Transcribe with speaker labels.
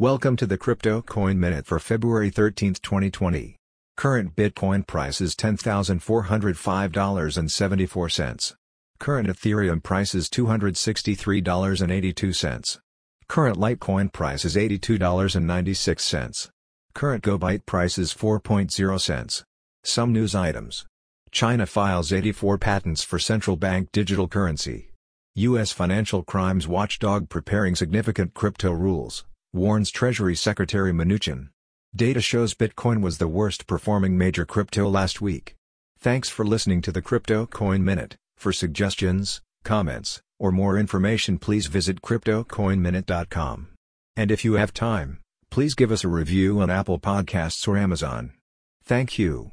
Speaker 1: Welcome to the Crypto Coin Minute for February 13, 2020. Current Bitcoin price is $10,405.74. Current Ethereum price is $263.82. Current Litecoin price is $82.96. Current GoByte price is 4.0 cents. Some news items. China files 84 patents for central bank digital currency. U.S. financial crimes watchdog preparing significant crypto rules warns Treasury Secretary Mnuchin. Data shows Bitcoin was the worst performing major crypto last week. Thanks for listening to the Crypto Coin Minute. For suggestions, comments, or more information please visit cryptocoinminute.com. And if you have time, please give us a review on Apple Podcasts or Amazon. Thank you.